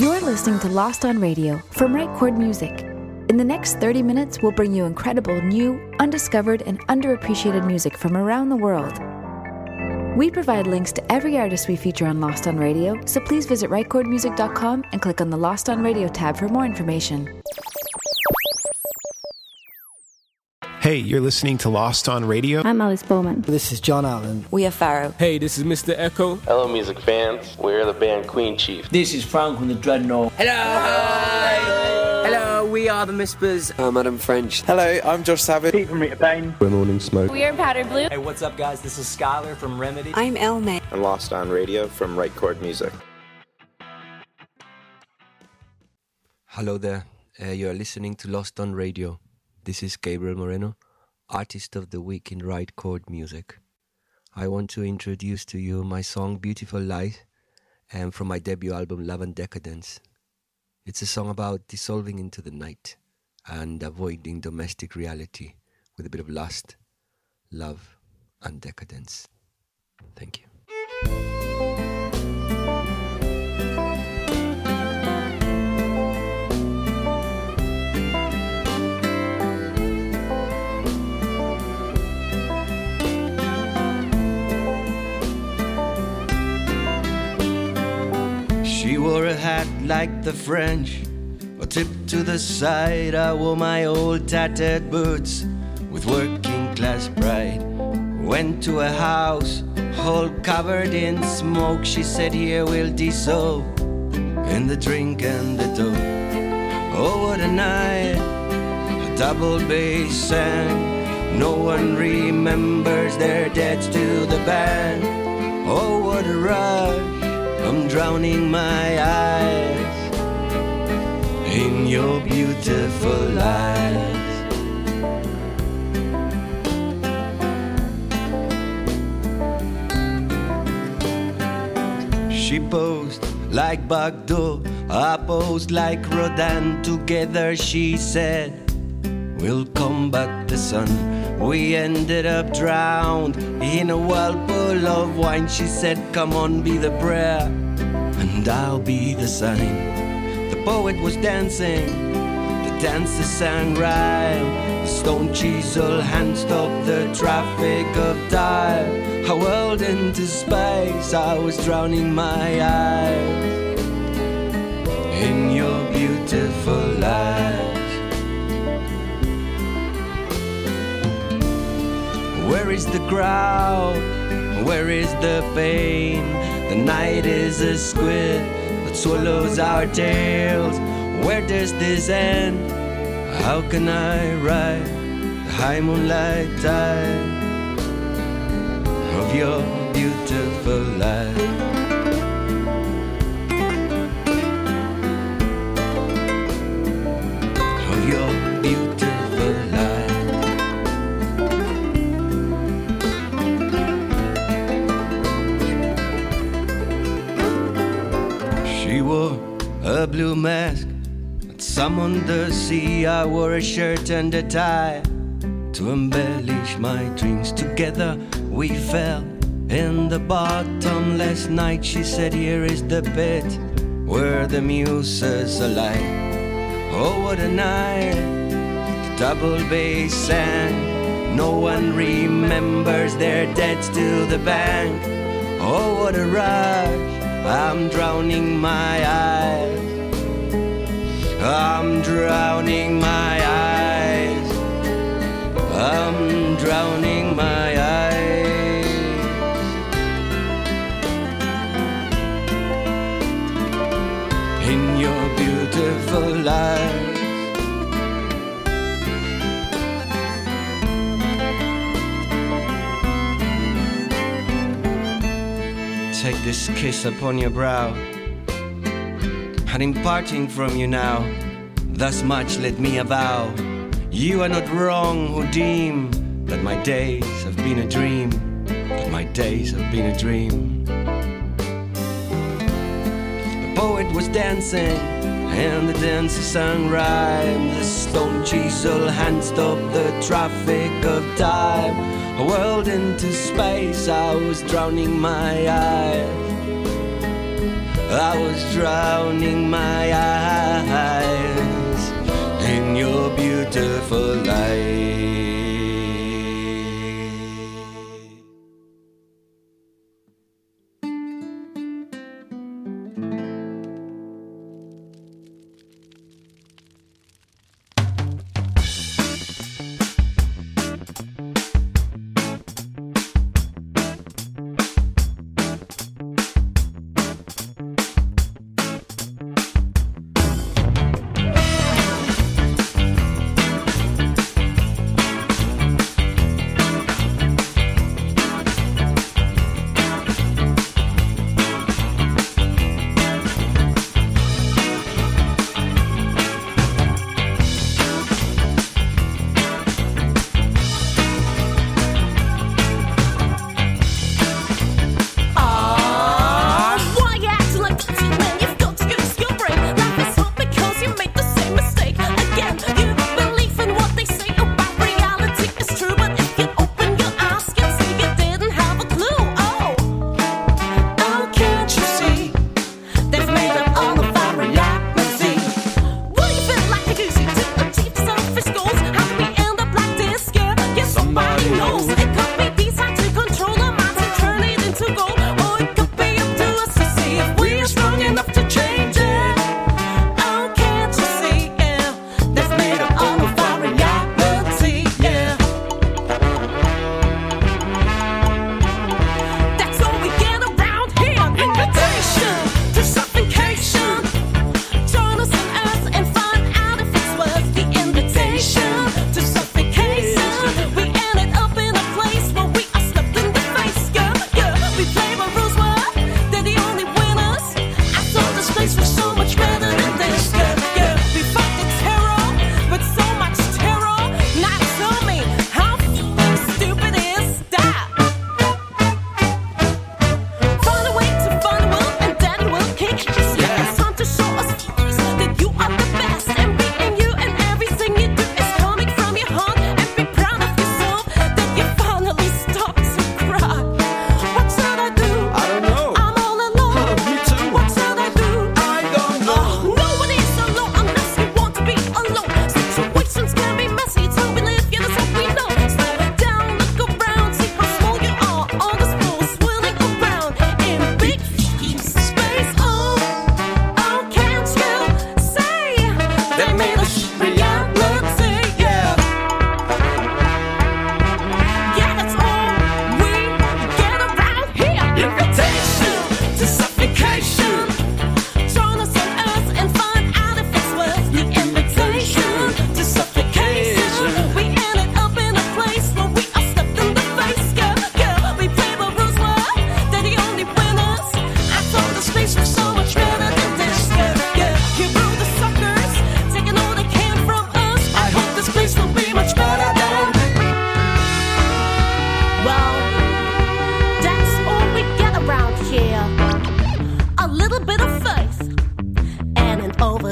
You're listening to Lost on Radio from Right Chord Music. In the next 30 minutes, we'll bring you incredible, new, undiscovered, and underappreciated music from around the world. We provide links to every artist we feature on Lost on Radio, so please visit rightchordmusic.com and click on the Lost on Radio tab for more information. Hey, you're listening to Lost on Radio. I'm Alice Bowman. This is John Allen. We are Pharaoh. Hey, this is Mr. Echo. Hello, music fans. We're the band Queen Chief. This is Frank from the Dreadnought. Hello. Hi. Hello, we are the Mispers. I'm Adam French. Hello, I'm Josh Savage. Pete from Rita Payne. We're Morning Smoke. We are Powder Blue. Hey, what's up, guys? This is Skylar from Remedy. I'm Elme. And Lost on Radio from Right Chord Music. Hello there. Uh, you are listening to Lost on Radio. This is Gabriel Moreno. Artist of the Week in Right Chord Music. I want to introduce to you my song Beautiful Light and from my debut album Love and Decadence. It's a song about dissolving into the night and avoiding domestic reality with a bit of lust, love, and decadence. Thank you. Like the French, a tip to the side. I wore my old tattered boots with working class pride. Went to a house all covered in smoke. She said, Here we'll dissolve in the drink and the dope. Oh, what a night! A double bass sang. No one remembers their debts to the band. Oh, what a rush! I'm drowning my eyes in your beautiful eyes. She posed like Bardot, I posed like Rodin. Together, she said, We'll combat the sun. We ended up drowned in a whirlpool of wine. She said, Come on, be the prayer, and I'll be the sign. Poet was dancing, the dancer sang rhyme. The stone chisel hand stopped the traffic of time. I whirled into space, I was drowning my eyes in your beautiful eyes. Where is the crowd? Where is the pain? The night is a squid swallows our tails. Where does this end? How can I ride the high moonlight tide of your beautiful life? The sea. I wore a shirt and a tie to embellish my dreams. Together we fell in the bottom last night. She said, Here is the pit where the muses alight. Oh, what a night! The double bass sang. No one remembers their debts to the bank. Oh, what a rush! I'm drowning my eyes I'm drowning my eyes. I'm drowning my eyes. In your beautiful eyes. Take this kiss upon your brow and in parting from you now, thus much let me avow. You are not wrong who deem that my days have been a dream, that my days have been a dream. The poet was dancing, and the dancer sang rhyme. The stone chisel hand stopped the traffic of time. A world into space, I was drowning my eyes. I was drowning my eyes in your beautiful light.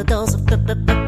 Those. dose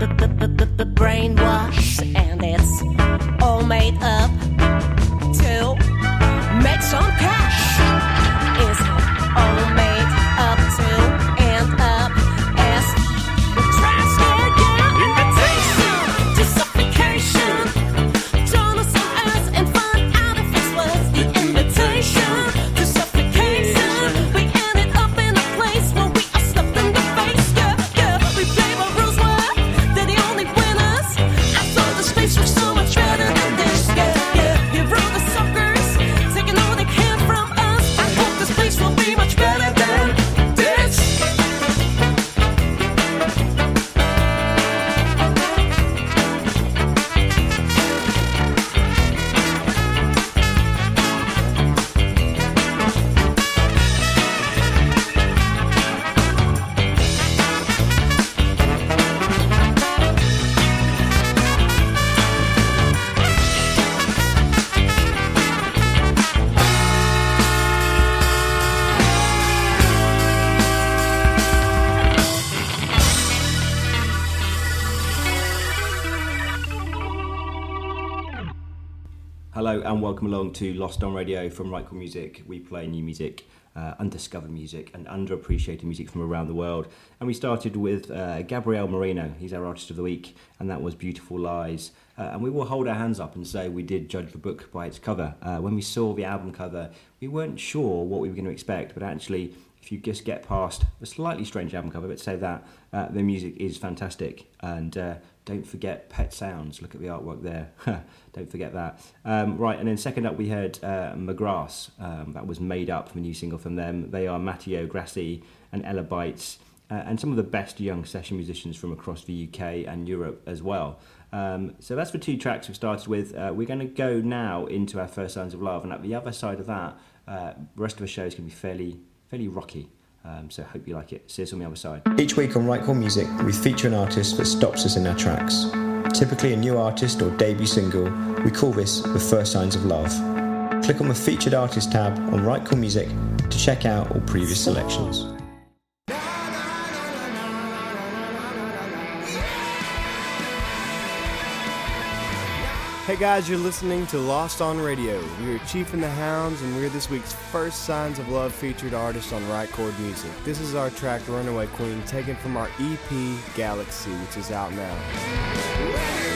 and welcome along to Lost on Radio from Right Chord Music. We play new music, uh, undiscovered music, and underappreciated music from around the world. And we started with uh, Gabriel Moreno. He's our artist of the week, and that was Beautiful Lies. Uh, and we will hold our hands up and say we did judge the book by its cover. Uh, when we saw the album cover, we weren't sure what we were going to expect, but actually, if you just get past a slightly strange album cover, but say that, uh, the music is fantastic. And uh, don't forget Pet Sounds. Look at the artwork there. Don't forget that. Um, right, and then second up we heard uh, McGrath. Um, that was made up from a new single from them. They are Matteo Grassi and Ella Bites, uh, and some of the best young session musicians from across the UK and Europe as well. Um, so that's the two tracks we've started with. Uh, we're going to go now into our first signs of love, and at the other side of that, uh, rest of the show is going to be fairly, fairly rocky. Um, so hope you like it. See us on the other side. Each week on Right Chord Music, we feature an artist that stops us in our tracks. Typically a new artist or debut single, we call this the first signs of love. Click on the featured artist tab on Right Chord Music to check out all previous selections. Hey guys, you're listening to Lost on Radio. We are Chief and the Hounds, and we're this week's first Signs of Love featured artist on Right Chord Music. This is our track Runaway Queen, taken from our EP Galaxy, which is out now.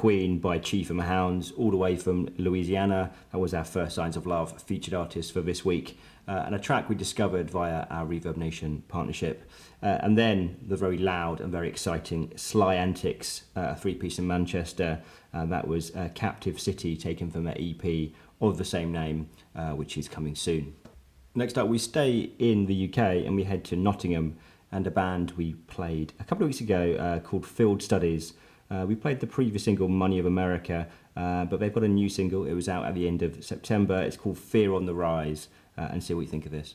Queen by Chief and the Hounds, all the way from Louisiana. That was our first Signs of Love featured artist for this week, uh, and a track we discovered via our Reverb Nation partnership. Uh, and then the very loud and very exciting Sly Antics, uh, a three piece in Manchester. Uh, that was Captive City, taken from their EP of the same name, uh, which is coming soon. Next up, we stay in the UK and we head to Nottingham and a band we played a couple of weeks ago called Field Studies. Uh, we played the previous single Money of America, uh, but they've got a new single. It was out at the end of September. It's called Fear on the Rise, uh, and see what you think of this.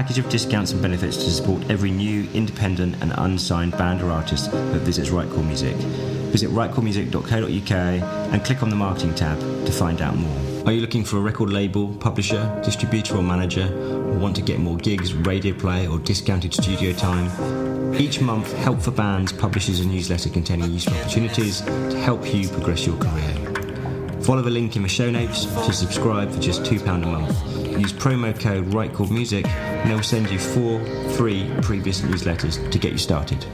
Package of discounts and benefits to support every new, independent, and unsigned band or artist that visits Right Chord Music. Visit rightchordmusic.co.uk and click on the marketing tab to find out more. Are you looking for a record label, publisher, distributor, or manager, or want to get more gigs, radio play, or discounted studio time? Each month, Help for Bands publishes a newsletter containing useful opportunities to help you progress your career. Follow the link in the show notes to subscribe for just £2 a month use promo code RightChordMusic and they'll send you four free previous newsletters to get you started.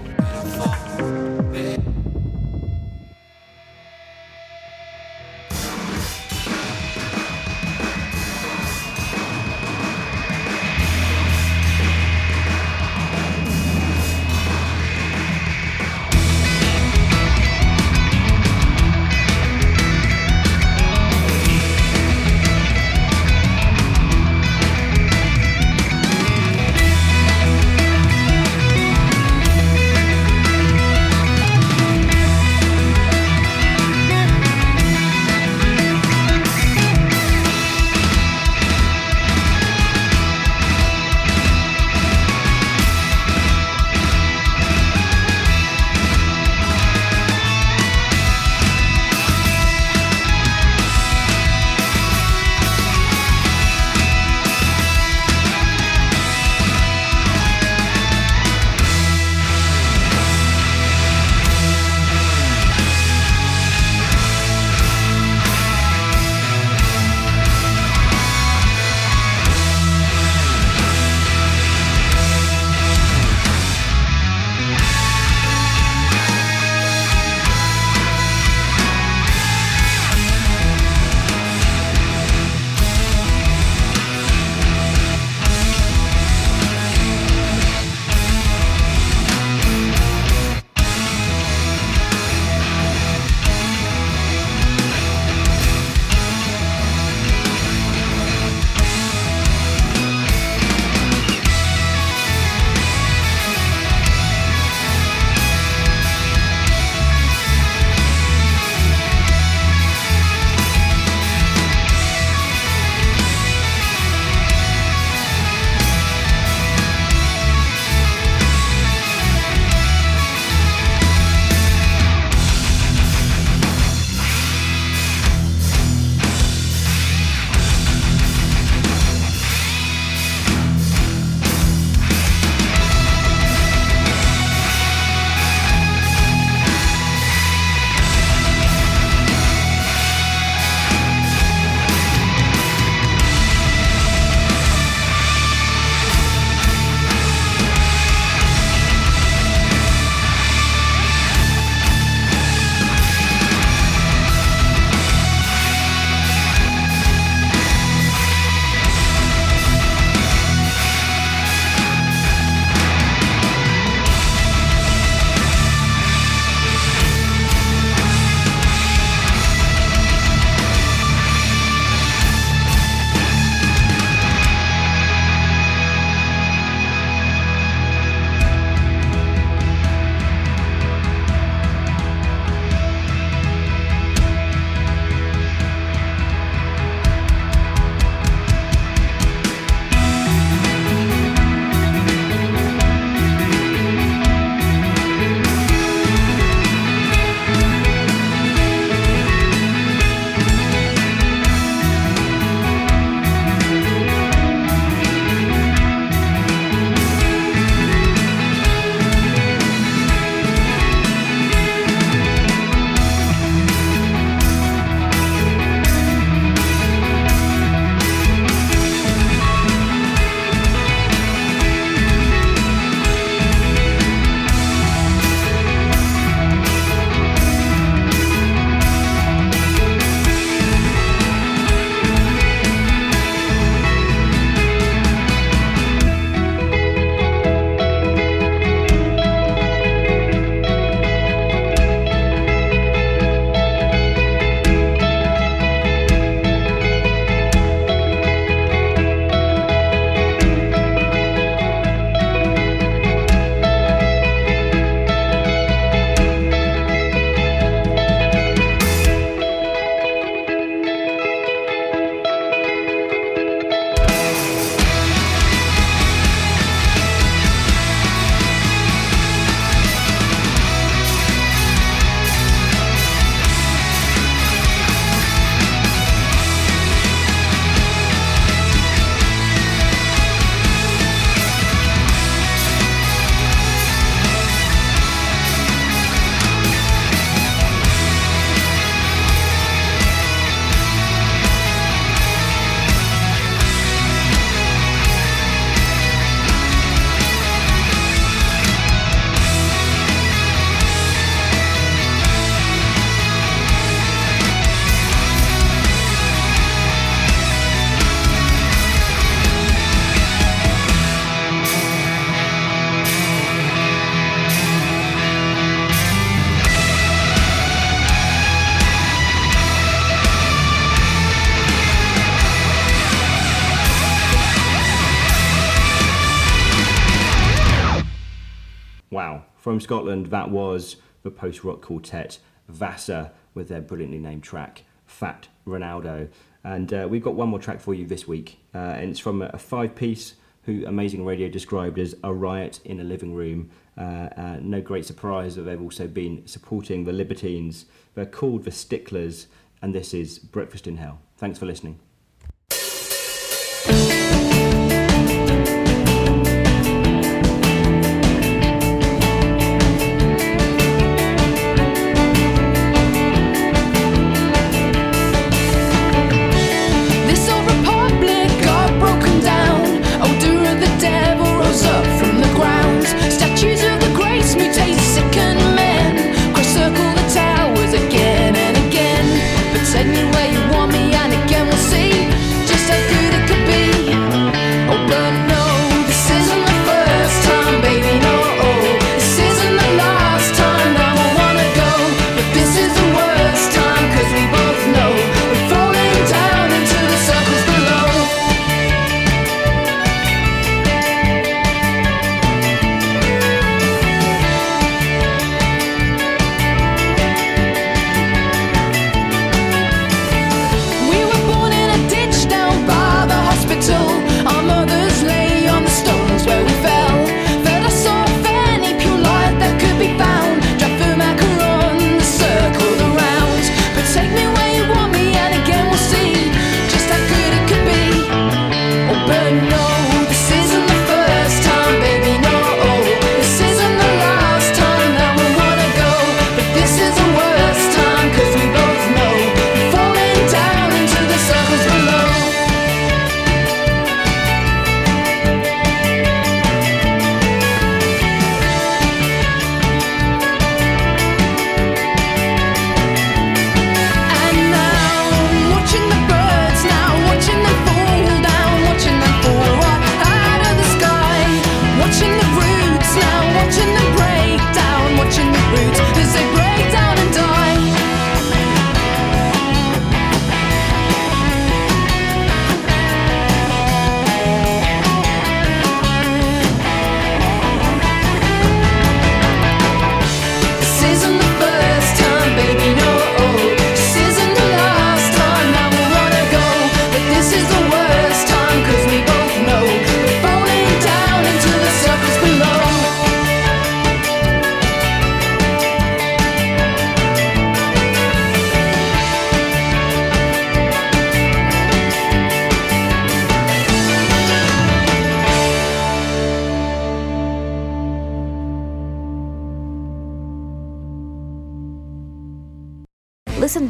From Scotland, that was the post rock quartet Vasa with their brilliantly named track Fat Ronaldo. And uh, we've got one more track for you this week, uh, and it's from a five piece who Amazing Radio described as a riot in a living room. Uh, uh, no great surprise that they've also been supporting the Libertines. They're called the Sticklers, and this is Breakfast in Hell. Thanks for listening.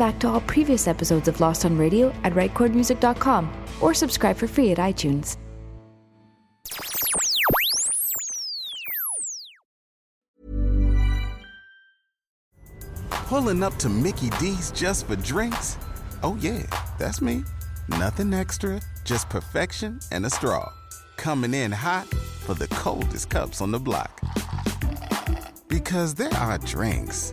Back to all previous episodes of Lost on Radio at rightchordmusic.com or subscribe for free at iTunes. Pulling up to Mickey D's just for drinks? Oh, yeah, that's me. Nothing extra, just perfection and a straw. Coming in hot for the coldest cups on the block. Because there are drinks